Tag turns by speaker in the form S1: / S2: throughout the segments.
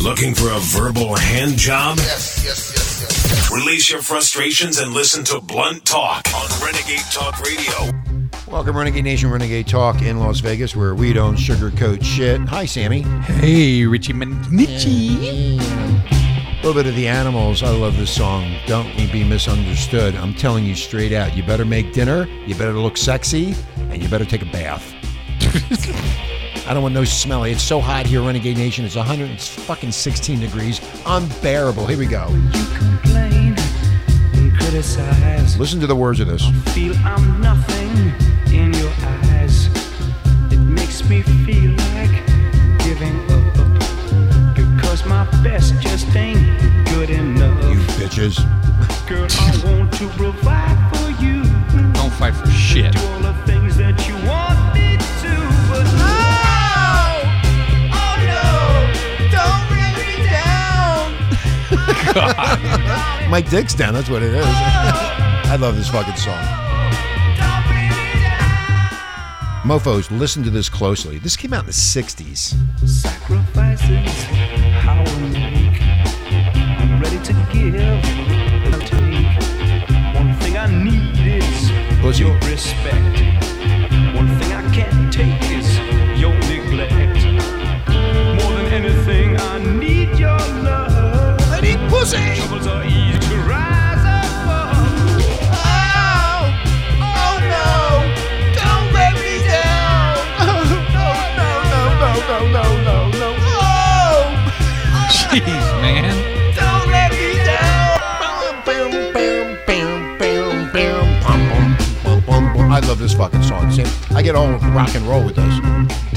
S1: Looking for a verbal hand job?
S2: Yes, yes, yes, yes.
S1: Release your frustrations and listen to Blunt Talk on Renegade Talk Radio.
S3: Welcome, Renegade Nation, Renegade Talk in Las Vegas, where we don't sugarcoat shit. Hi, Sammy.
S4: Hey, Richie Manichi.
S3: A little bit of the animals. I love this song. Don't be misunderstood. I'm telling you straight out. You better make dinner. You better look sexy, and you better take a bath. I don't want no smelly. It's so hot here, Renegade Nation. It's 116 degrees. Unbearable. Here we go.
S5: complain and criticize.
S3: Listen to the words of this.
S5: Feel I'm nothing in your eyes. It makes me feel like giving up because my best just ain't good enough.
S3: You bitches.
S5: Girl, I want to provide for you.
S4: Don't fight for shit.
S5: down.
S3: My dick's down. That's what it is. I love this fucking song.
S5: Don't bring me down.
S3: Mofos, listen to this closely. This came out in the 60s.
S5: Sacrifices, how I make. I'm ready to give and take. One thing I need is
S3: Pussy.
S5: your respect. One thing I can't take Oh,
S4: Jeez, man.
S5: don't let me down.
S3: I love this fucking song. See, I get all rock and roll with this.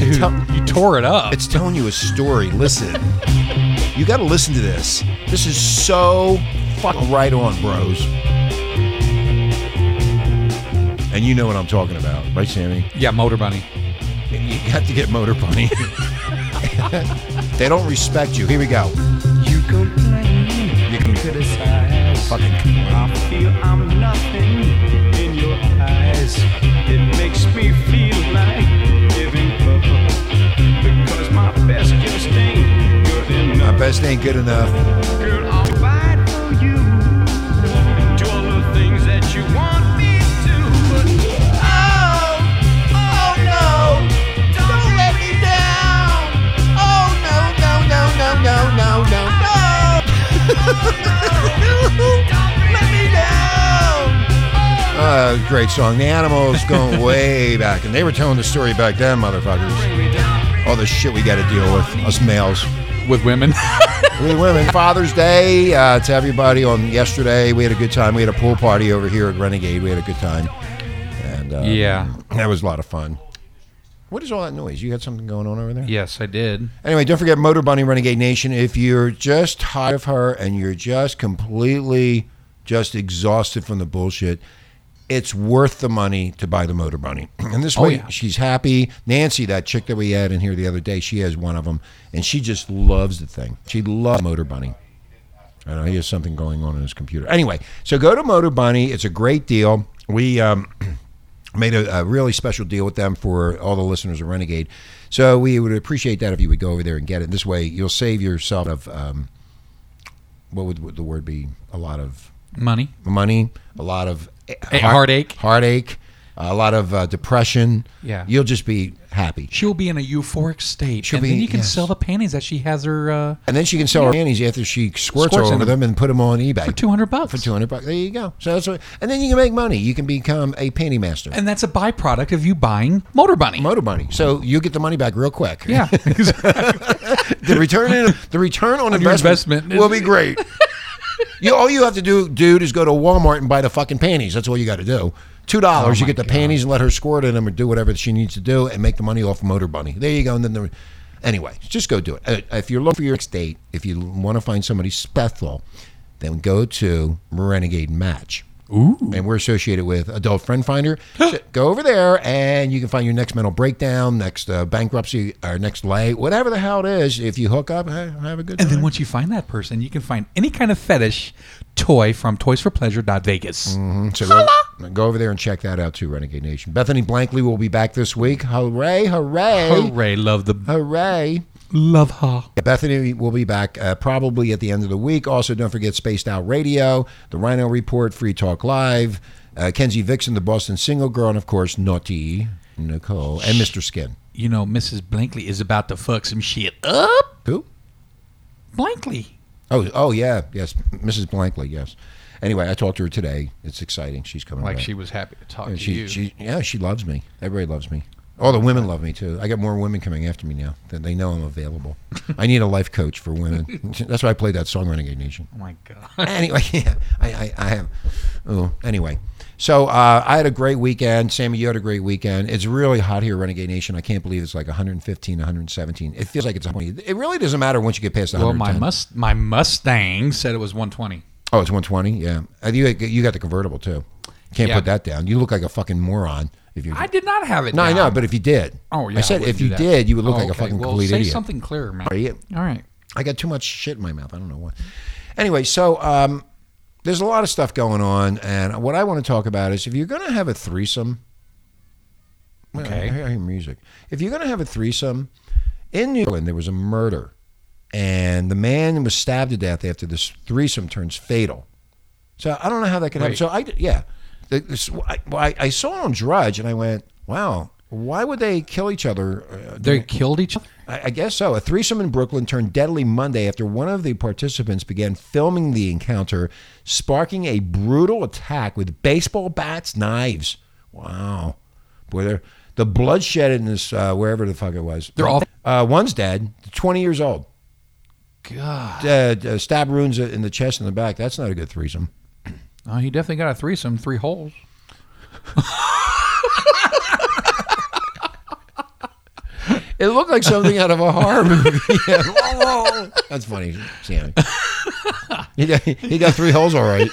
S4: Dude,
S3: tell-
S4: you tore it up.
S3: It's telling you a story. Listen. You got to listen to this. This is so fucking right on, bros. And you know what I'm talking about, right, Sammy?
S4: yeah, Motor Bunny.
S3: You got to get Motor Bunny. they don't respect you. Here we go.
S5: You complain,
S3: You can
S5: criticize.
S3: fucking.
S5: I feel I'm nothing in your eyes. It makes me feel like best just ain't good
S3: My best ain't good enough.
S5: Girl, I'll fight for you. Do all the things that you want me to, but oh, oh no, don't let me down. Oh no, no, no, no, no, no, no, no. Don't let me down.
S3: Uh, great song. The Animals going way back, and they were telling the story back then, motherfuckers.
S5: Bring me down.
S3: All the shit we got to deal with, us males.
S4: With women.
S3: We women. Father's Day uh, to everybody on yesterday. We had a good time. We had a pool party over here at Renegade. We had a good time, and uh,
S4: yeah.
S3: that was a lot of fun. What is all that noise? You got something going on over there?
S4: Yes, I did.
S3: Anyway, don't forget Motor Bunny Renegade Nation. If you're just tired of her and you're just completely just exhausted from the bullshit, it's worth the money to buy the Motor Bunny. And this
S4: Oh,
S3: way,
S4: yeah.
S3: she's happy. Nancy, that chick that we had in here the other day, she has one of them, and she just loves the thing. She loves Motor Bunny. I know he has something going on in his computer. Anyway, so go to Motor Bunny. It's a great deal. We um, made a, a really special deal with them for all the listeners of Renegade. So we would appreciate that if you would go over there and get it. This way, you'll save yourself of um, what would, would the word be? A lot of
S4: Money.
S3: money, a lot of
S4: A heartache.
S3: heartache, a lot of uh, depression.
S4: Yeah.
S3: you'll just be happy.
S4: She'll be in a euphoric state.
S3: She'll
S4: and
S3: be-
S4: then you can
S3: yes.
S4: sell the panties that she has her uh,
S3: And then she can sell her panties after she squirts,
S4: Squirts
S3: over
S4: them.
S3: and put them on eBay
S4: for 200 bucks.
S3: For two hundred bucks, there you go. So that's what, and then you can make money. You can become a panty master,
S4: And that's a byproduct of you buying Motor Bunny.
S3: motor bunny. So you get the money back real quick.
S4: yeah.
S3: the return in, the return on,
S4: On
S3: investment,
S4: investment
S3: will be great. you all you have to do, dude, is go to Walmart and buy the fucking panties. That's all you got to do. Two dollars,
S4: Oh
S3: you get the
S4: God.
S3: panties and let her squirt in them or do whatever she needs to do and make the money off Motor Bunny. There you go. And then the anyway, just go do it. Uh, if you're looking for your next date, if you want to find somebody special, then go to Renegade Match.
S4: Ooh.
S3: and we're associated with Adult Friend Finder. Go over there, and you can find your next mental breakdown, next uh, bankruptcy, or next lay, whatever the hell it is. If you hook up, hey, have a good time.
S4: And then once you find that person, you can find any kind of fetish toy from toysforpleasure.vegas.
S3: so go, go over there and check that out too, Renegade Nation. Bethany Blankley will be back this week. Hooray! Hooray!
S4: Hooray, love the
S3: Hooray!
S4: Love her.
S3: Yeah, Bethany will be back uh, probably at the end of the week. Also, don't forget Spaced Out Radio, The Rhino Report, Free Talk Live, uh, Kenzie Vixen, The Boston Single Girl, and of course, Naughty Nicole and Mr. Skin.
S4: You know, Mrs. Blankley is about to fuck some shit up.
S3: Who?
S4: Blankley.
S3: Oh, oh yeah, yes, Mrs. Blankley, yes. Anyway, I talked to her today. It's exciting. She's coming
S4: Like
S3: back.
S4: she was happy to talk
S3: And
S4: to
S3: she,
S4: you.
S3: she, yeah, she loves me. Everybody loves me. All the women love me too. I got more women coming after me now. That they know I'm available. I need a life coach for women. That's why I played that song, Renegade Nation.
S4: oh my god.
S3: anyway, yeah, I, I, I have. Oh, anyway. So uh, I had a great weekend. Sammy, you had a great weekend. It's really hot here, Renegade Nation. I can't believe it's like 115, 117. It feels like it's 20. It really doesn't matter once you get past the
S4: Well, my must my Mustang said it was 120.
S3: oh, it's 120. Yeah, you you got the convertible too. Can't
S4: Yeah.
S3: put that down. You look like a fucking moron if you.
S4: I did not have it.
S3: no, I know, but if you did,
S4: Oh yeah.
S3: I said
S4: wouldn't
S3: if you
S4: that.
S3: did, you would look
S4: Oh,
S3: like a fucking
S4: well,
S3: complete
S4: say
S3: idiot.
S4: something clearer, man. All right.
S3: I got too much shit in my mouth. I don't know what. Anyway, so um, there's a lot of stuff going on, and what I want to talk about is if you're going to have a threesome.
S4: Okay.
S3: I hear, I hear music. If you're going to have a threesome, in New Zealand there was a murder, and the man was stabbed to death after this threesome turns fatal. So I don't know how that could happen. So I yeah, I, I, I saw it on Drudge, and I went, wow. Why would they kill each other? Uh,
S4: They killed each other.
S3: I, guess so. A threesome in Brooklyn turned deadly Monday after one of the participants began filming the encounter, sparking a brutal attack with baseball bats, knives. Wow, boy, the bloodshed in this uh, wherever the fuck it was.
S4: They're all-
S3: Uh, one's dead, twenty years old.
S4: God.
S3: Uh, uh, stab wounds in the chest and the back. That's not a good threesome.
S4: Oh, he definitely got a threesome, three holes.
S3: It looked like something out of a horror movie. Yeah. Whoa. That's funny, Sammy. he, got, he got three holes all right.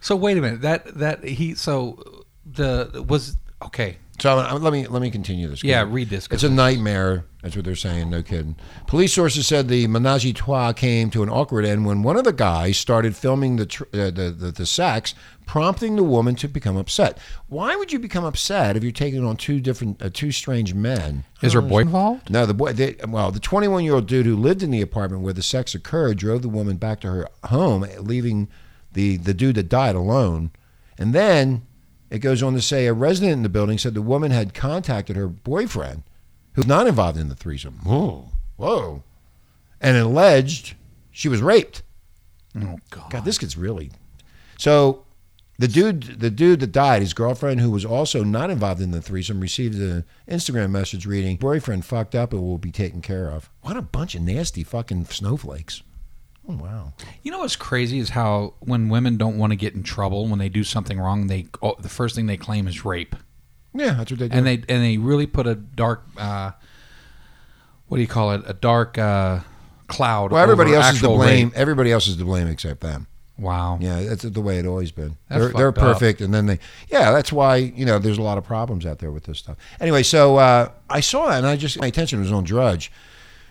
S4: So wait a minute. That that he so the was okay.
S3: So uh, let me let me continue this.
S4: Yeah, read this,
S3: It's a nightmare. That's what they're saying. No kidding. Police sources said the menage a trois came to an awkward end when one of the guys started filming the tr- uh, the, the the sex, prompting the woman to become upset. Why would you become upset if you're taking on two different uh, two strange men?
S4: Is her boy involved?
S3: No, the boy. They, well, the 21 year old dude who lived in the apartment where the sex occurred drove the woman back to her home, leaving the the dude that died alone. And then it goes on to say a resident in the building said the woman had contacted her boyfriend, who's not involved in the threesome. Whoa, whoa, and alleged she was raped.
S4: Oh God.
S3: God, this gets really. So, the dude, the dude that died, his girlfriend, who was also not involved in the threesome, received an Instagram message reading, "Boyfriend fucked up and will be taken care of." What a bunch of nasty fucking snowflakes! Oh wow.
S4: You know what's crazy is how when women don't want to get in trouble when they do something wrong, they oh, the first thing they claim is rape,
S3: Yeah, that's what they do.
S4: and they and they really put a dark, uh, what do you call it? A dark uh, cloud.
S3: well, everybody else is to blame.
S4: rape.
S3: Everybody else is to blame except them.
S4: Wow.
S3: Yeah, that's the way it always been.
S4: That's
S3: they're they're
S4: fucked up.
S3: perfect, and then they, yeah, that's why you know there's a lot of problems out there with this stuff. Anyway, so uh, I saw that, and I just my attention was on Drudge,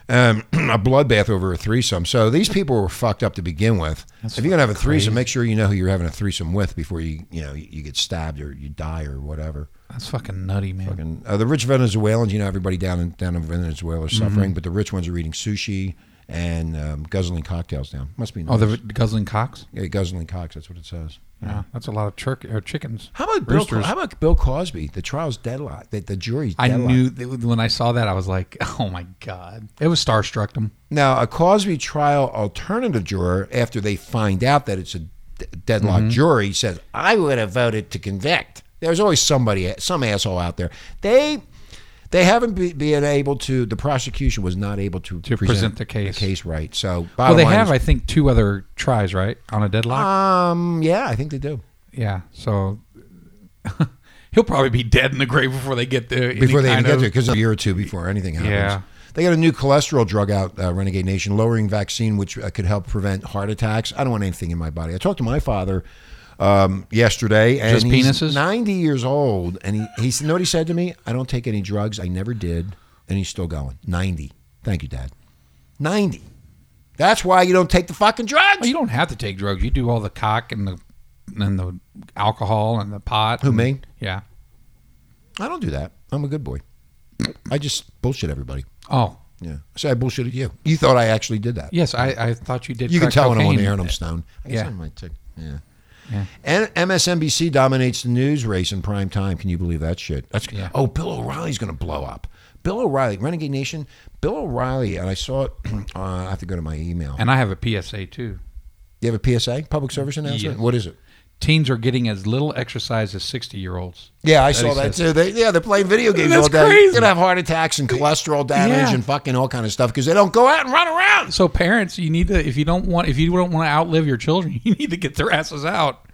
S3: um, a bloodbath over a threesome. So these people were fucked up to begin with. if you're gonna have a threesome, make sure you know who you're having a threesome with before you you know you, get stabbed or you die or whatever.
S4: That's fucking nutty, man.
S3: And uh, the rich Venezuelans, you know, everybody down in down in Venezuela is suffering, but the rich ones are eating sushi and um, guzzling cocktails down. Must be nice.
S4: Oh, the guzzling cocks.
S3: yeah, guzzling cocks. That's what it says.
S4: Yeah, that's a lot of turkey or chickens.
S3: How about Bill? How about Bill Cosby? The trial's deadlocked. The, the jury's
S4: I knew that when I saw that, I was like, "Oh my god!" It was starstruck them.
S3: Now, a Cosby trial alternative juror, after they find out that it's a d- deadlocked
S4: Mm-hmm.
S3: jury, says, "I would have voted to convict." There's always somebody, some asshole out there. They, they haven't be, been able to. The prosecution was not able to,
S4: To present the case.
S3: case right. So,
S4: Well, they have,
S3: is-
S4: I think, two other tries, right, on a deadlock.
S3: um, yeah, I think they do.
S4: yeah, so he'll probably be dead in the grave before they get there.
S3: before they even get there, because a year or two before anything happens.
S4: Yeah.
S3: They got a new cholesterol drug out, uh, Renegade Nation, lowering vaccine, which uh, could help prevent heart attacks. I don't want anything in my body. I talked to my father um, yesterday, and
S4: Just
S3: he's
S4: penises?
S3: 90 years old, and he, he said, you know what he said to me? I don't take any drugs. I never did, and he's still going. 90. Thank you, Dad. 90. That's why you don't take the fucking drugs.
S4: Well, you don't have to take drugs. You do all the cock and the and the alcohol and the pot.
S3: Who,
S4: and-
S3: me?
S4: Yeah.
S3: I don't do that. I'm a good boy. I just bullshit everybody.
S4: Oh,
S3: Yeah. So I bullshitted you. You thought I actually did that.
S4: Yes, I, I thought you did.
S3: You can tell when I'm on the air and I'm stoned. I guess
S4: Yeah.
S3: I might take. Yeah.
S4: Yeah.
S3: And MSNBC dominates the news race in prime time. Can you believe that shit? That's
S4: Yeah.
S3: oh, Bill O'Reilly's going to blow up. Bill O'Reilly, Renegade Nation. Bill O'Reilly, and I saw it. Uh, I have to go to my email.
S4: And I have a PSA too.
S3: you have a PSA, public service announcement.
S4: Yes.
S3: What is it?
S4: Teens are getting as little exercise as 60 year olds.
S3: Yeah, I
S4: That
S3: saw that
S4: says.
S3: too. They, yeah, they're playing video games
S4: That's
S3: all day.
S4: crazy.
S3: They're gonna have heart attacks and cholesterol damage
S4: Yeah.
S3: and fucking all kind of stuff because they don't go out and run around.
S4: So parents, you need to if you don't want if you don't want to outlive your children, you need to get their asses out.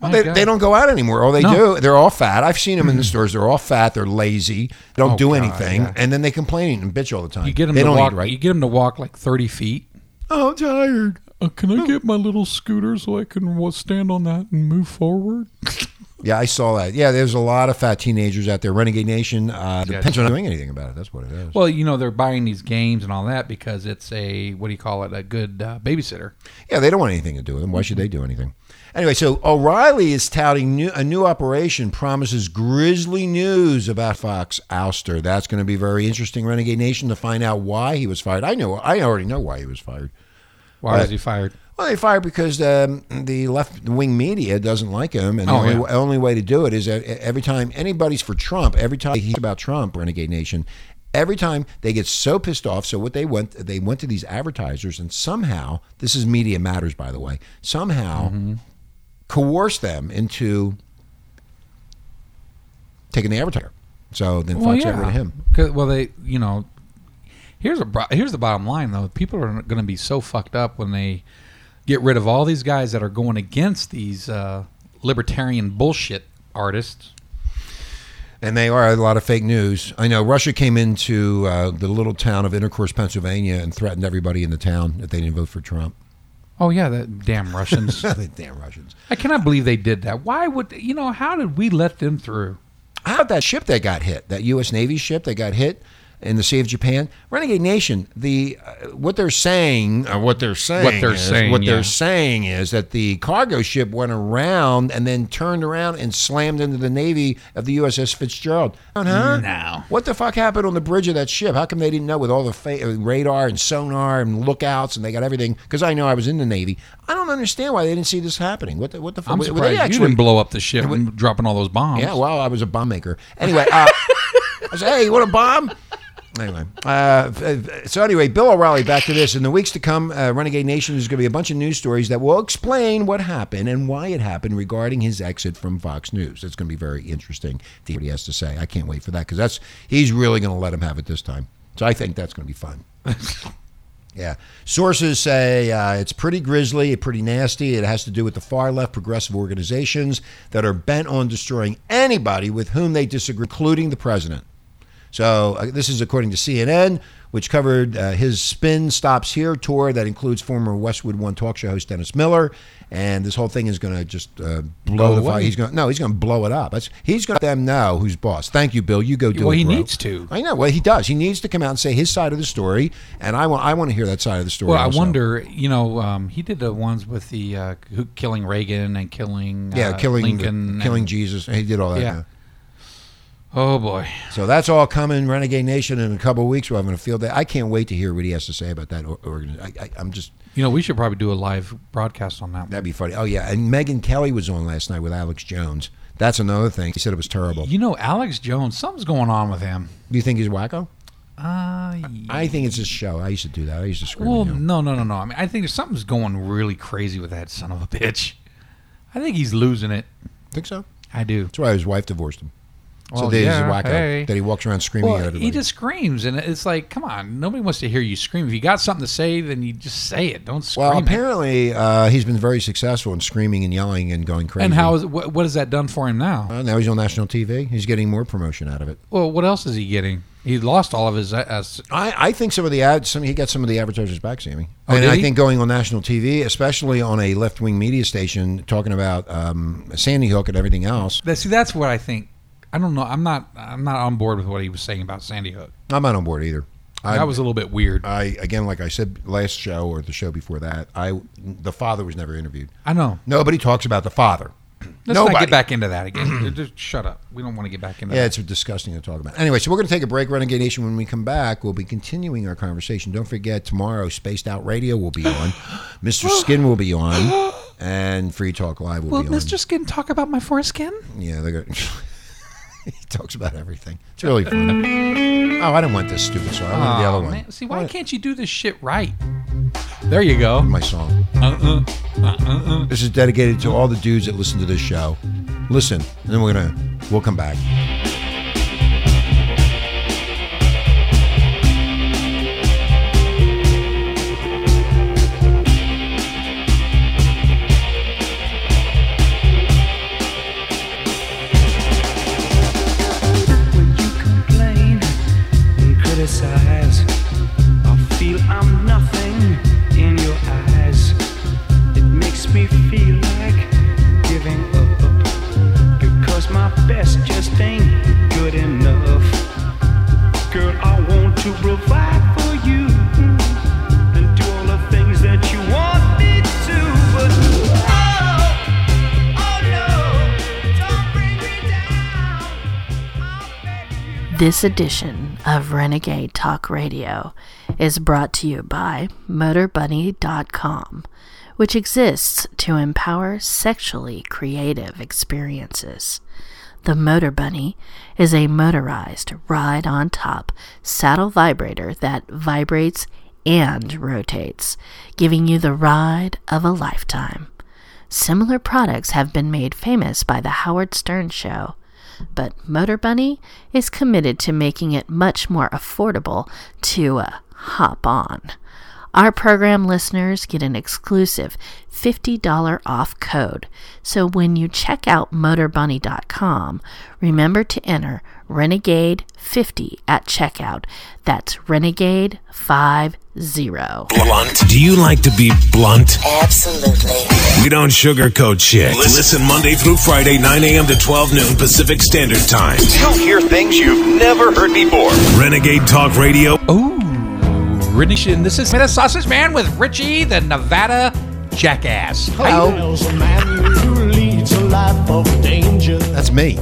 S4: My
S3: They, they don't go out anymore. All they
S4: No.
S3: do, they're all fat. I've seen them in the hmm. stores. They're all fat. They're lazy. They don't
S4: Oh,
S3: do
S4: God,
S3: anything,
S4: yeah.
S3: and then they complain and bitch all the time.
S4: You get them
S3: they
S4: to walk.
S3: eat right.
S4: You get them to walk like 30 feet.
S3: oh, I'm tired.
S4: Uh, can I get my little scooter so I can stand on that and move forward?
S3: Yeah, I saw that. Yeah, there's a lot of fat teenagers out there. Renegade Nation. Uh, the
S4: Yeah.
S3: parents are not doing anything about it. That's what it is.
S4: Well, you know they're buying these games and all that because it's a what do you call it? A good uh, babysitter.
S3: Yeah, they don't want anything to do with them. Why should they do anything? Anyway, so O'Reilly is touting new, a new operation, promises grisly news about Fox ouster. That's going to be very interesting, Renegade Nation, to find out why he was fired. I know, I already know why he was fired.
S4: Why
S3: Right.
S4: was he fired?
S3: Well, they fired because um, the left wing media doesn't like him, and the
S4: Oh,
S3: only,
S4: yeah.
S3: only way to do it is that every time anybody's for Trump, every time he's about Trump, Renegade Nation, every time they get so pissed off. So what they went, they went to these advertisers, and somehow this is Media Matters, by the way, somehow
S4: Mm-hmm.
S3: coerced them into taking the advertiser. So then
S4: Well,
S3: Fox got rid of
S4: yeah.
S3: him.
S4: well, they you know here's a here's the bottom line though. People are going to be so fucked up when they get rid of all these guys that are going against these uh, libertarian bullshit artists.
S3: And they are a lot of fake news. I know Russia came into uh, the little town of Intercourse, Pennsylvania, and threatened everybody in the town if they didn't vote for Trump.
S4: Oh yeah, that damn Russians.
S3: the damn Russians.
S4: I cannot believe they did that. Why would you know? How did we let them through?
S3: How about that ship that got hit? That U.S. Navy ship that got hit in the Sea of Japan? Renegade Nation. The uh, what they're saying, uh, what they're saying,
S4: What they're
S3: is,
S4: saying,
S3: what
S4: yeah.
S3: they're saying is that the cargo ship went around and then turned around and slammed into the Navy of the USS Fitzgerald. Huh?
S4: No.
S3: What the fuck happened on the bridge of that ship? How come they didn't know with all the fa- uh, radar and sonar and lookouts and they got everything? Because I know I was in the Navy. I don't understand why they didn't see this happening. What the what the fuck?
S4: I'm
S3: were they
S4: surprised you
S3: actually-
S4: didn't blow up the ship and dropping all those bombs.
S3: yeah, well, I was a bomb maker. Anyway, uh, I said, "Hey, you want a bomb?" Anyway, uh, so anyway, Bill O'Reilly. Back to this. In the weeks to come, uh, Renegade Nation is going to be a bunch of news stories that will explain what happened and why it happened regarding his exit from Fox News. It's going to be very interesting to hear what he has to say. I can't wait for that because that's he's really going to let him have it this time. So I think that's going to be fun. Yeah. Sources say uh, it's pretty grisly, pretty nasty. It has to do with the far left progressive organizations that are bent on destroying anybody with whom they disagree, including the president. So uh, this is according to CNN, which covered uh, his Spin Stops Here tour that includes former Westwood One talk show host Dennis Miller, and this whole thing is going to just uh, blow the fire. He's going no, he's going to blow it up. That's, he's going to them know who's boss. Thank you, Bill. You go do
S4: Well,
S3: it.
S4: he
S3: bro.
S4: needs to.
S3: I know. Well, he does. He needs to come out and say his side of the story, and I want I want to hear that side of the story.
S4: Well, I wonder. You know, um, he did the ones with the uh, killing Reagan and killing
S3: Yeah,
S4: uh,
S3: killing
S4: Lincoln,
S3: killing
S4: and-
S3: Jesus. He did all that.
S4: Yeah.
S3: yeah.
S4: Oh boy,
S3: So that's all coming, Renegade Nation, in a couple of weeks. We're having a field day. I can't wait to hear what he has to say about that organization. I, I, I'm just
S4: you know we should probably do a live broadcast on that. one.
S3: that'd be funny. Oh yeah, and Megyn Kelly was on last night with Alex Jones. That's another thing. He said it was terrible.
S4: You know, Alex Jones, something's going on with him.
S3: Do you think he's wacko?
S4: Uh,
S3: I think it's his show. I used to do that. I used to scream.
S4: well,
S3: at him.
S4: no, no, no, no. I mean, I think something's going really crazy with that son of a bitch. I think he's losing it.
S3: Think so?
S4: I do.
S3: That's why his wife divorced him. So
S4: Well,
S3: a
S4: yeah,
S3: wacko.
S4: hey.
S3: That he walks around screaming at
S4: Well,
S3: everybody.
S4: he just screams, and it's like, come on, nobody wants to hear you scream. If you got something to say, then you just say it. Don't scream.
S3: well, apparently uh, he's been very successful in screaming and yelling and going crazy.
S4: And how is what, what has that done for him now?
S3: Uh, now he's on national TV. He's getting more promotion out of it.
S4: Well, what else is he getting? He lost all of his. Uh, uh,
S3: I, I think some of the ads, some he got some of the advertisers back, Sammy.
S4: Oh,
S3: and I
S4: he?
S3: think going on national TV, especially on a left wing media station, talking about um, Sandy Hook and everything else.
S4: that, see, that's what I think. I don't know. I'm not. I'm not on board with what he was saying about Sandy Hook.
S3: I'm not on board either. I,
S4: that was a little bit weird.
S3: I again, like I said last show or the show before that, I the father was never interviewed.
S4: I know.
S3: Nobody talks about the father.
S4: Let's
S3: Nobody.
S4: not get back into that again. Just shut up. We don't want to get back into
S3: Yeah,
S4: that.
S3: it's disgusting to talk about. Anyway, so we're going to take a break, Renegade Nation. When we come back, we'll be continuing our conversation. Don't forget, tomorrow, Spaced Out Radio will be on. Mr. Skin will be on. And Free Talk Live will
S4: Will
S3: be on.
S4: Mr. Skin talk about my foreskin?
S3: Yeah, they're going he talks about everything. It's really fun. Oh, I didn't want this stupid song. I wanted the other one.
S4: man. See, why can't you do this shit right? There you go.
S3: My song.
S4: Uh-uh. Uh-uh.
S3: This is dedicated to all the dudes that listen to this show. Listen, and then we're gonna we'll come back.
S6: This edition of Renegade Talk Radio is brought to you by MotorBunny.com, which exists to empower sexually creative experiences. The Motor Bunny is a motorized ride on top saddle vibrator that vibrates and rotates, giving you the ride of a lifetime. Similar products have been made famous by The Howard Stern Show, but Motor Bunny is committed to making it much more affordable to uh, hop on. Our program listeners get an exclusive $50 off code. So when you check out motorbunny.com, remember to enter Renegade50 at checkout. That's Renegade50.
S1: Blunt. Do you like to be blunt?
S7: Absolutely.
S1: We don't sugarcoat shit. Listen Monday through Friday, 9 a.m. to 12 noon Pacific Standard Time.
S8: You'll hear things you've never heard before.
S1: Renegade Talk Radio.
S4: Ooh, Renation. This is Minute Sausage Man with Richie, the Nevada jackass.
S3: Hello. Oh.
S5: Tells a man who leads a life of danger.
S3: That's me.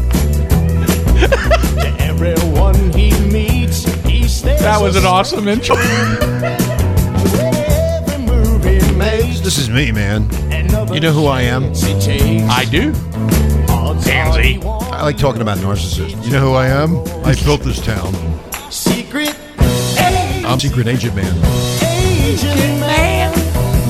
S5: To everyone he meets, he
S4: That was an awesome intro.
S5: Every move he makes,
S3: This is me, man. You know who I am?
S5: chance he takes.
S4: I do.
S5: Odds are
S4: Pansy.
S3: I like talking about narcissists. You know who I am? I built this town.
S5: Secret
S3: I'm Secret Agent Man.
S5: agent man.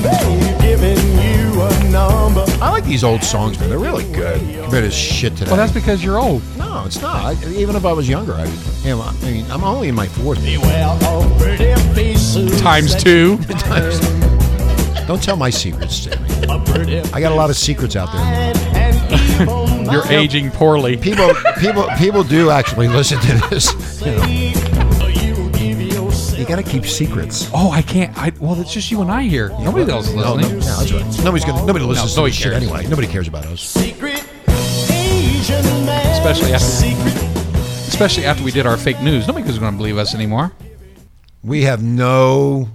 S5: They've given you a number.
S3: I like these old songs, man. They're really good compared to shit today.
S4: Well, that's because you're old.
S3: no, it's not. I, even if I was younger, I, you know, I mean, I'm only in my 40s.
S5: Beware of pretty faces.
S4: Times two.
S3: Don't tell my secrets, Sammy. I got a lot of secrets out there.
S4: You're aging poorly.
S3: People, people, people do actually listen to this. You, know,
S5: You yourself
S3: you got to keep secrets.
S4: Oh, I can't. I well, it's just you and I here. Nobody else is
S3: No, no,
S4: listening.
S3: no, that's right. Nobody's gonna. Nobody listens to
S4: nobody
S3: this shit
S4: cares.
S3: anyway. Nobody cares about us.
S5: secret agent man.
S4: Especially after-
S5: secret
S4: Especially after we did our fake news. Nobody's going to believe us anymore.
S3: We have no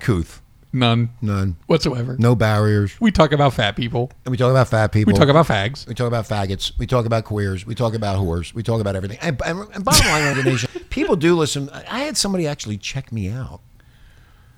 S3: couth,
S4: None
S3: none,
S4: whatsoever.
S3: no barriers.
S4: We talk about fat people.
S3: And we talk about fat people.
S4: We talk about fags.
S3: We talk about faggots. We talk about queers. We talk about whores. We talk about everything. And, and, and bottom line, Nation, people do listen. I had somebody actually check me out.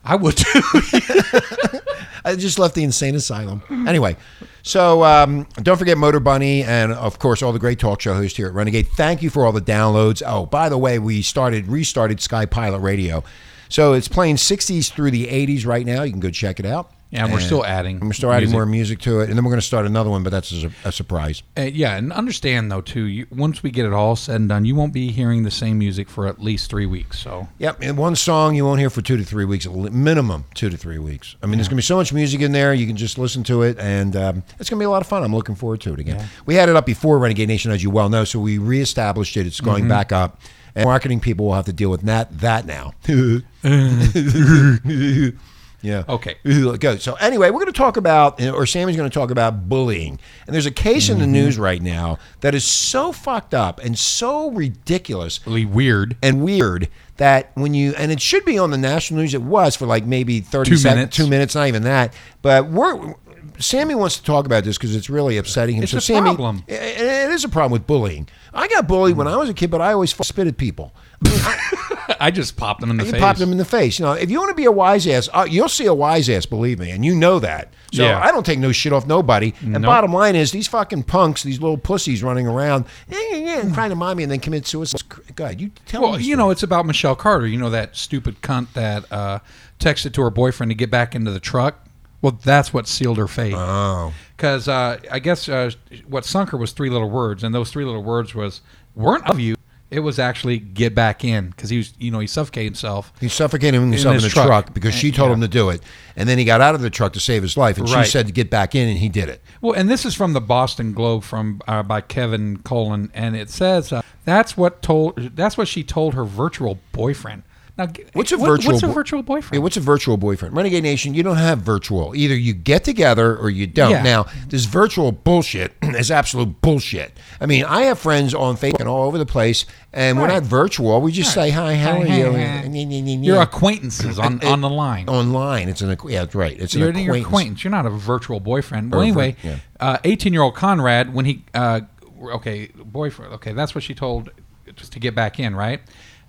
S4: I would too.
S3: I just left the insane asylum. Anyway, so um, don't forget Motor Bunny and of course all the great talk show hosts here at Renegade. Thank you for all the downloads. Oh, by the way, we started restarted Sky Pilot Radio, so it's playing 60s through the 80s right now. You can go check it out.
S4: Yeah, and we're still adding
S3: And we're still adding
S4: music.
S3: more music to it, and then we're going to start another one, but that's a, a surprise.
S4: Uh, yeah, and understand though too. You, once we get it all said and done, you won't be hearing the same music for at least three weeks. So
S3: Yep, and one song you won't hear for two to three weeks, minimum two to three weeks. I mean, there's going to be so much music in there, you can just listen to it, and um, it's going to be a lot of fun. I'm looking forward to it again. We had it up before Renegade Nation, as you well know, so we reestablished it. It's going back up, and marketing people will have to deal with that that now. Yeah.
S4: Okay.
S3: Go. So anyway, we're going to talk about, or Sammy's going to talk about bullying. And there's a case in the mm-hmm. news right now that is so fucked up and so ridiculously
S4: really weird.
S3: and weird that when you and it should be on the national news. It was for like maybe thirty
S4: Two
S3: seconds,
S4: minutes.
S3: two minutes, not even that. But we're Sammy wants to talk about this because it's really upsetting him.
S4: It's
S3: so
S4: a
S3: Sammy,
S4: problem.
S3: i- i- it is a problem with bullying. I got bullied when I was a kid, but I always spit at people.
S4: I just popped them in the
S3: You
S4: face.
S3: pop them in the face. You know, if you want to be a wise ass, uh, you'll see a wise ass. Believe me, and you know that. So
S4: Yeah.
S3: I don't take no shit off nobody. And
S4: Nope.
S3: bottom line is, these fucking punks, these little pussies running around, eh, eh, eh, and crying to mommy, and then commit suicide. God, you tell
S4: Well,
S3: me. the
S4: you know, it's about Michelle Carter. You know that stupid cunt that uh, texted to her boyfriend to get back into the truck. Well, that's what sealed her fate.
S3: Oh.
S4: Because uh, I guess uh, what sunk her was three little words, and those three little words was weren't of you. It was actually get back in because he was, you know, he suffocated himself.
S3: He suffocated himself in,
S4: his
S3: the
S4: truck.
S3: truck, because she told
S4: Yeah.
S3: him to do it, and then he got out of the truck to save his life, and
S4: Right.
S3: she said to get back in, and he did it.
S4: Well, and this is from the Boston Globe from uh, by Kevin Cullen, and it says uh, that's what told that's what she told her virtual boyfriend. Now,
S3: What's a virtual?
S4: What's a virtual
S3: Yeah,
S4: boyfriend?
S3: what's a virtual boyfriend? Renegade Nation, you don't have virtual. Either you get together or you don't.
S4: Yeah.
S3: Now, this virtual bullshit is absolute bullshit. I mean, I have friends on Facebook and all over the place, and we're not virtual. We just say hi, how are
S4: Hi,
S3: you?
S4: hi, Your acquaintances on, on the line.
S3: online. It's an yeah, right. It's an
S4: You're
S3: acquaintance.
S4: your acquaintance. You're not a virtual boyfriend. Well, anyway,
S3: yeah.
S4: uh, 18 year old Conrad, when he, uh, okay, boyfriend, okay, that's what she told just to get back in, right?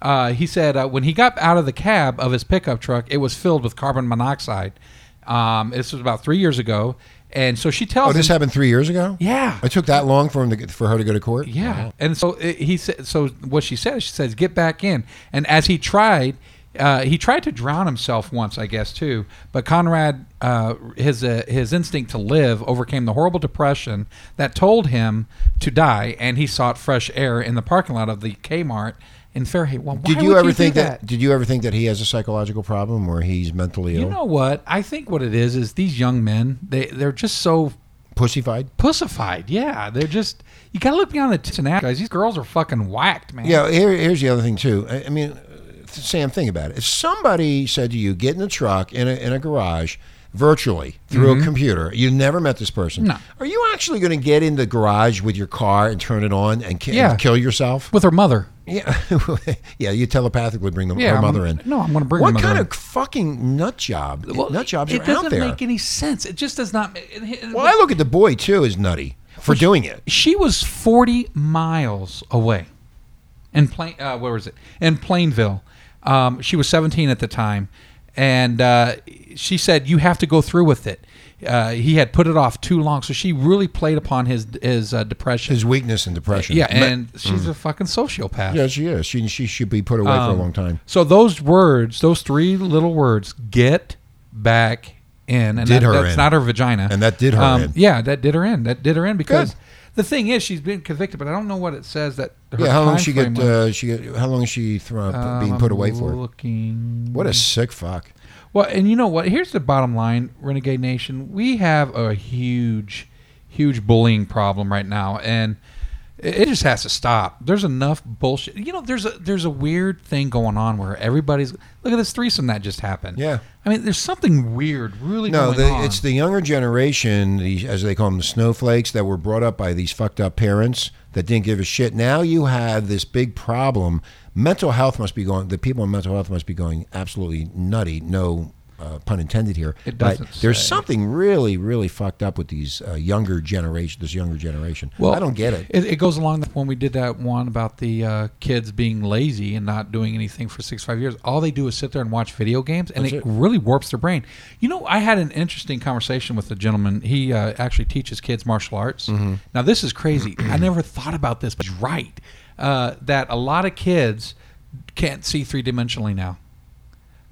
S4: Uh, he said uh, when he got out of the cab of his pickup truck, it was filled with carbon monoxide. Um, this was about three years ago. And so she tells
S3: Oh, this
S4: him,
S3: happened three years ago.
S4: Yeah.
S3: it took that long for him to get, for her to go to court.
S4: Yeah, and so it, he said. So what she said, she says, "Get back in." And as he tried, uh, he tried to drown himself once, I guess too. But Conrad, uh, his uh, his instinct to live overcame the horrible depression that told him to die, and he sought fresh air in the parking lot of the Kmart in Fairhaven. Well,
S3: Did you ever
S4: do
S3: think
S4: that?
S3: that? Did you ever think that he has a psychological problem where he's mentally ill,
S4: You know what? I think what it is is these young men they they're just so
S3: pussified.
S4: pussified. Yeah, they're just you got to look beyond the tits and ass, guys. These girls are fucking whacked, man.
S3: Yeah, here, here's the other thing too. I, I mean, Sam, think about it. If somebody said to you, "Get in the truck in a in a garage." Virtually through a computer, you never met this person.
S4: Mm-hmm. No.
S3: Are you actually going to get in the garage with your car and turn it on and, ki-
S4: Yeah.
S3: and kill yourself?
S4: with her mother.
S3: Yeah, yeah. You telepathically bring the,
S4: Yeah,
S3: her
S4: I'm-
S3: mother in.
S4: no, I'm gonna bring
S3: What
S4: her mother
S3: kind
S4: in.
S3: of fucking nut job? nut jobs
S4: it
S3: are
S4: doesn't
S3: out there.
S4: make any sense. It just does not. it- it-
S3: well, I look at the boy too as nutty for doing it.
S4: she was 40 miles away in Plain. Uh, where was it? In Plainville. Um, she was 17 at the time, and uh, she said, "You have to go through with it." Uh, he had put it off too long, so she really played upon his his uh, depression.
S3: His weakness and depression.
S4: yeah, and she's a fucking sociopath.
S3: yeah, she is. She she should be put away for a
S4: Um,
S3: long time.
S4: So those words, those three little words, get back in, and
S3: Did
S4: that-
S3: her
S4: that's
S3: in.
S4: not her vagina,
S3: And that did her in.
S4: Yeah, that did her in. That did her in because
S3: Good.
S4: The thing is, she's been convicted, but I don't know what it says that. Her
S3: Yeah, how long she get? Uh, she get, how long is she thrown,
S4: Um,
S3: being put away for?
S4: Looking.
S3: What a sick fuck.
S4: Well, and you know what? Here's the bottom line, Renegade Nation. We have a huge, huge bullying problem right now, and it just has to stop. There's enough bullshit. You know, there's a there's a weird thing going on where everybody's look at this threesome that just happened.
S3: Yeah.
S4: I mean, there's something weird really
S3: No,
S4: going
S3: the, it's the younger generation, the, as they call them, the snowflakes, that were brought up by these fucked up parents that didn't give a shit. Now you have this big problem. Mental health must be going. The people in mental health must be going absolutely nutty. No uh, pun intended here.
S4: It
S3: But
S4: doesn't
S3: there's
S4: say.
S3: something really, really fucked up with these uh, younger generation. This younger generation. Well, I don't get it.
S4: It, it goes along with when we did that one about the uh, kids being lazy and not doing anything for six five years. All they do is sit there and watch video games, and
S3: That's
S4: it,
S3: it.
S4: really warps their brain. You know, I had an interesting conversation with a gentleman. He uh, actually teaches kids martial arts.
S3: Mm-hmm.
S4: Now, this is crazy. I never thought about this, but he's right. Uh, that a lot of kids can't see three dimensionally now.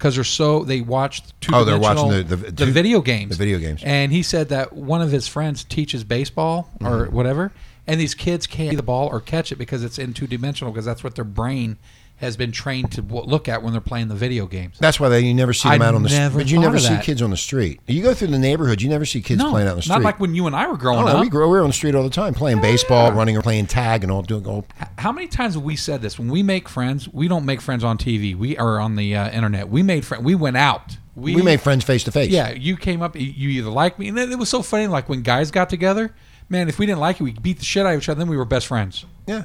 S4: Because they're so they watch two.
S3: Oh, they're watching the- the-
S4: the
S3: two-
S4: video games.
S3: the video games.
S4: And he said that one of his friends teaches baseball or
S3: Mm-hmm.
S4: whatever, and these kids can't see the ball or catch it because it's in two dimensional because that's what their brain has been trained to w- look at when they're playing the video games.
S3: That's why they, you never see them
S4: I
S3: out on the street.
S4: never
S3: But you
S4: thought
S3: never
S4: of
S3: see
S4: that.
S3: kids on the street. You go through the neighborhood, you never see kids
S4: no,
S3: playing out in the street.
S4: not like when you and I were growing
S3: Oh, no,
S4: up.
S3: we grow. We were on the street all the time, playing baseball, running, or playing tag, and all doing all.
S4: How many times have we said this? When we make friends, we don't make friends on TV. We are on the uh, internet. We made friends. We went out.
S3: We made friends face to face.
S4: Yeah, you came up. You either liked me, and then it was so funny. Like when guys got together, man, if we didn't like you, we beat the shit out of each other. Then we were best friends.
S3: yeah.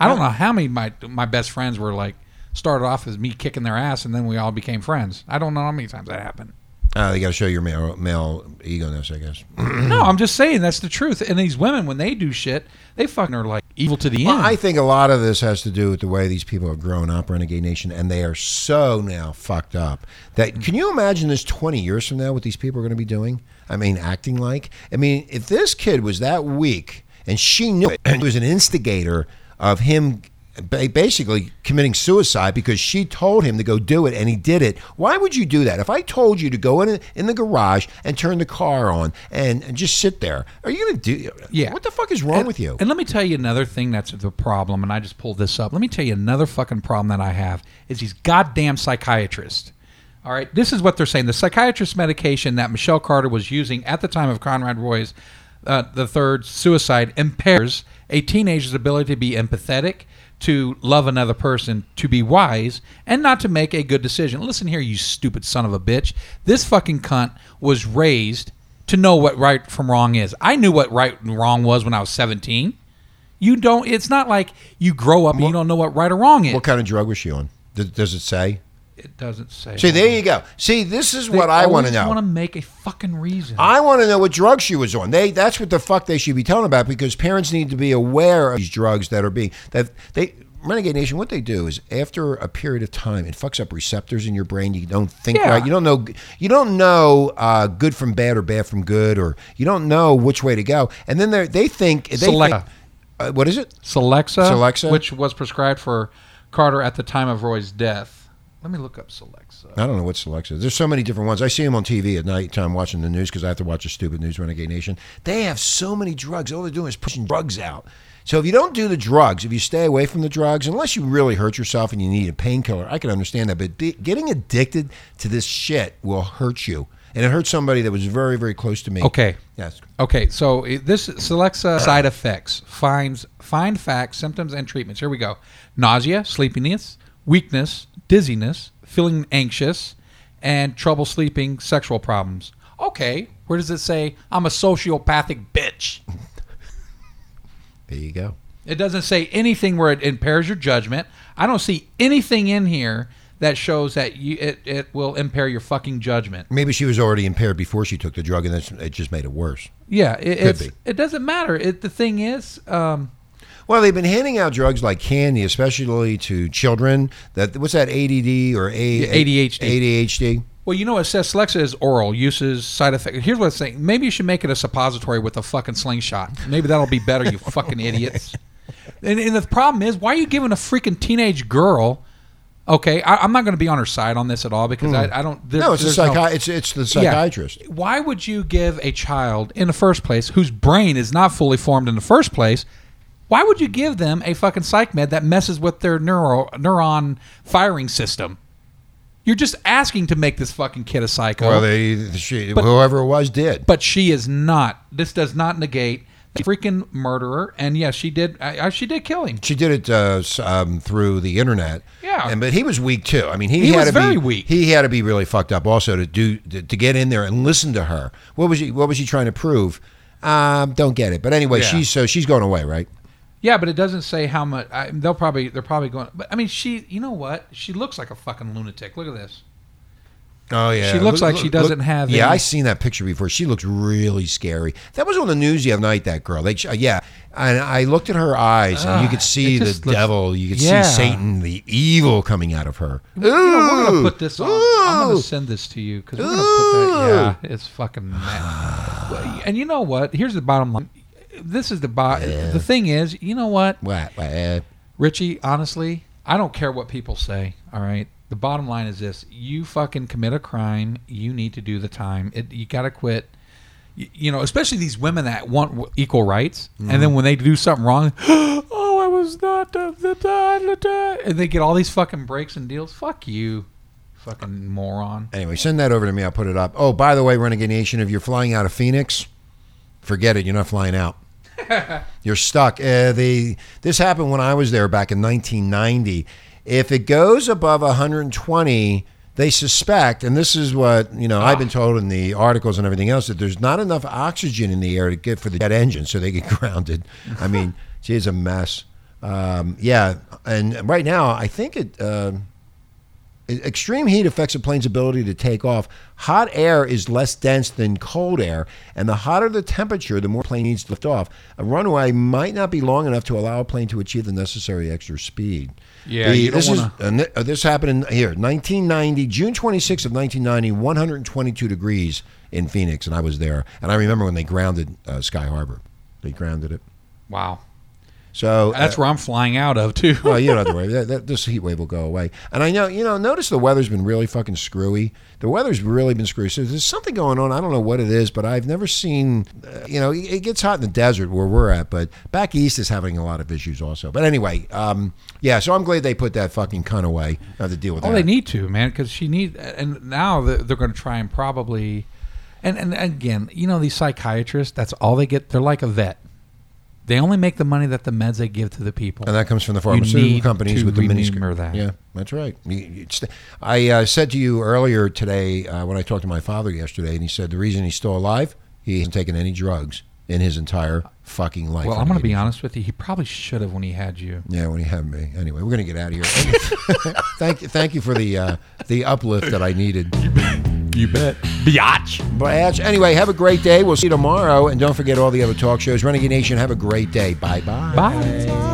S4: I don't know how many my my best friends were like started off as me kicking their ass, and then we all became friends. I don't know how many times that happened.
S3: Uh, you got to show your male, male ego-ness, I guess.
S4: No, I'm just saying that's the truth. And these women, when they do shit, they fucking are like evil to the
S3: Well,
S4: end.
S3: I think a lot of this has to do with the way these people have grown up, Renegade Nation, and they are so now fucked up that can you imagine this 20 years from now what these people are going to be doing? I mean, acting like? I mean, if this kid was that weak and she knew it and was an instigator of him basically committing suicide because she told him to go do it and he did it. Why would you do that? If I told you to go in in the garage and turn the car on and, and just sit there, are you going to do
S4: Yeah.
S3: What the fuck is wrong
S4: And-
S3: with you?
S4: And let me tell you another thing that's the problem, and I just pulled this up. Let me tell you another fucking problem that I have is these goddamn psychiatrists. All right, this is what they're saying. The psychiatrist medication that Michelle Carter was using at the time of Conrad Roy's uh, the third suicide impairs a teenager's ability to be empathetic, to love another person, to be wise, and not to make a good decision. Listen here, you stupid son of a bitch. This fucking cunt was raised to know what right from wrong is. I knew what right and wrong was when I was 17. You don't. It's not like you grow up and you don't know what right or wrong is.
S3: What kind of drug was she on? Does it say?
S4: It doesn't say.
S3: See, there you go. See, this is
S4: They
S3: what I want to know.
S4: Want to make a fucking reason?
S3: I want to know what drugs she was on. They that's what the fuck they should be telling about because parents need to be aware of these drugs that are being that they Renegade Nation. What they do is after a period of time, it fucks up receptors in your brain. You don't think
S4: Yeah.
S3: right. You don't know. You don't know uh, good from bad or bad from good, or you don't know which way to go. And then they they think they
S4: Select-
S3: think, uh, what is it?
S4: Celexa,
S3: Celexa?
S4: which was prescribed for Carter at the time of Roy's death. Let me look up Celexa.
S3: Uh, I don't know what Celexa is. There's so many different ones. I see them on TV at night time watching the news because I have to watch a stupid news Renegade Nation. They have so many drugs. All they're doing is pushing drugs out. So if you don't do the drugs, if you stay away from the drugs, unless you really hurt yourself and you need a painkiller, I can understand that. But be, getting addicted to this shit will hurt you, and it hurt somebody that was very, very close to me.
S4: Okay.
S3: Yes.
S4: Okay, so it- this Celexa uh, side effects finds find facts, symptoms, and treatments. Here we go: nausea, sleepiness, weakness, dizziness, feeling anxious, and trouble sleeping, sexual problems. Okay, where does it say I'm a sociopathic bitch?
S3: There you go.
S4: It doesn't say anything where it impairs your judgment. I don't see anything in here that shows that you it, it will impair your fucking judgment.
S3: Maybe she was already impaired before she took the drug, and that's, it just made it worse.
S4: Yeah, it, it's,
S3: be.
S4: it doesn't matter. It, the thing is, um,
S3: Well, they've been handing out drugs like candy, especially to children. That what's that ADD or A,
S4: ADHD.
S3: ADHD.
S4: Well, you know, it says Celexa is oral uses side effects. Here's what I'm saying. Maybe you should make it a suppository with a fucking slingshot. Maybe that'll be better. You fucking idiots. And, and the problem is, why are you giving a freaking teenage girl? Okay, I, I'm not going to be on her side on this at all because I, I don't. there-
S3: Hmm. No, it's a
S4: there's
S3: psychi- it's it's the
S4: Yeah.
S3: psychiatrist.
S4: Why would you give a child in the first place whose brain is not fully formed in the first place? Why would you give them a fucking psych med that messes with their neuro neuron firing system? You're just asking to make this fucking kid a psycho.
S3: Well, they she,
S4: But-
S3: whoever it was did.
S4: but she is not. This does not negate the freaking murderer. And yes, she did. I, she did kill him.
S3: She did it uh, um, through the internet.
S4: Yeah.
S3: and but he was weak too. I mean, he,
S4: He
S3: had
S4: was
S3: to
S4: very
S3: be
S4: weak.
S3: He had to be really fucked up also to do to, to get in there and listen to her. What was he? What was he trying to prove? Um, don't get it. But anyway,
S4: Yeah.
S3: she's so she's going away, right?
S4: Yeah, but it doesn't say how much. I, they'll probably. They're probably going. But I mean, she. You know what? She looks like a fucking lunatic. Look at this.
S3: Oh yeah,
S4: She looks like she doesn't have
S3: Yeah,
S4: any-
S3: I seen that picture before. She looks really scary. That was on the news the other night. That girl. They, uh, yeah, and I looked at her eyes, and you could ah,
S4: see
S3: the
S4: looks-
S3: devil. You could
S4: Yeah.
S3: see Satan, the evil coming out of her.
S4: You know, we're gonna put this on. I'm gonna send this to you because we're gonna put that. Yeah, it's fucking. Mad. And you know what? Here's the bottom line. This is the bo- The thing is, you know what?
S3: What? what,
S4: Richie, honestly, I don't care what people say. All right. The bottom line is this: you fucking commit a crime, you need to do the time. It, you got to quit. You, you know, especially these women that want equal rights, and then mm. when they do something wrong, oh, I was not the, the, the, the, and they get all these fucking breaks and deals. Fuck you, fucking moron.
S3: Anyway, send that over to me. I'll put it up. Oh, by the way, Renegade Nation, if you're flying out of Phoenix, forget it. You're not flying out. you're stuck. Uh, this happened when I was there back in 1990. If it goes above 120, they suspect, and this is what you know. I've been told in the articles and everything else that there's not enough oxygen in the air to get for the jet engine, so they get grounded. I mean, gee, it's a mess. Um, yeah, and right now I think it. um Extreme heat affects a plane's ability to take off. Hot air is less dense than cold air, and the hotter the temperature, the more plane needs to lift off. A runway might not be long enough to allow a plane to achieve the necessary extra speed.
S4: Yeah,
S3: The- this is
S4: wanna-
S3: ni- uh, this happened in here, 1990, June 26th of 1990, 122 degrees in Phoenix, and I was there. And I remember when they grounded uh, Sky Harbor. They grounded it.
S4: Wow.
S3: So
S4: That's
S3: uh,
S4: where I'm flying out of too.
S3: well, you don't have to worry. That, that, this heat wave will go away. And I know, you know, notice the weather's been really fucking screwy. The weather's really been screwy. So there's something going on. I don't know what it is, but I've never seen, uh, you know, it gets hot in the desert where we're at, but back east is having a lot of issues also. But anyway, um, yeah, so I'm glad they put that fucking cunt away. Have to deal with
S4: Oh,
S3: that.
S4: they need to, man, because she need. And now they're, they're going to try and probably, and and again, you know, these psychiatrists. That's all they get. They're like a vet. They only make the money that the meds they give to the people.
S3: And that comes from the pharmaceutical
S4: need
S3: companies
S4: to
S3: with the mini
S4: remember that.
S3: Yeah, that's right. You- you- it's- I uh, said to you earlier today uh, when I talked to my father yesterday, and he said the reason he's still alive, he hasn't taken any drugs in his entire fucking life.
S4: well, I'm going to be honest with you. He probably should have when he had you.
S3: Yeah, when he had me. Anyway, we're gonna get out of here. thank you, thank you for the uh, the uplift that I needed.
S4: You bet. Biatch.
S3: Biatch. anyway, have a great day. We'll see you tomorrow, and don't forget all the other talk shows. Renegade Nation, have a great day. Bye bye.
S4: Bye.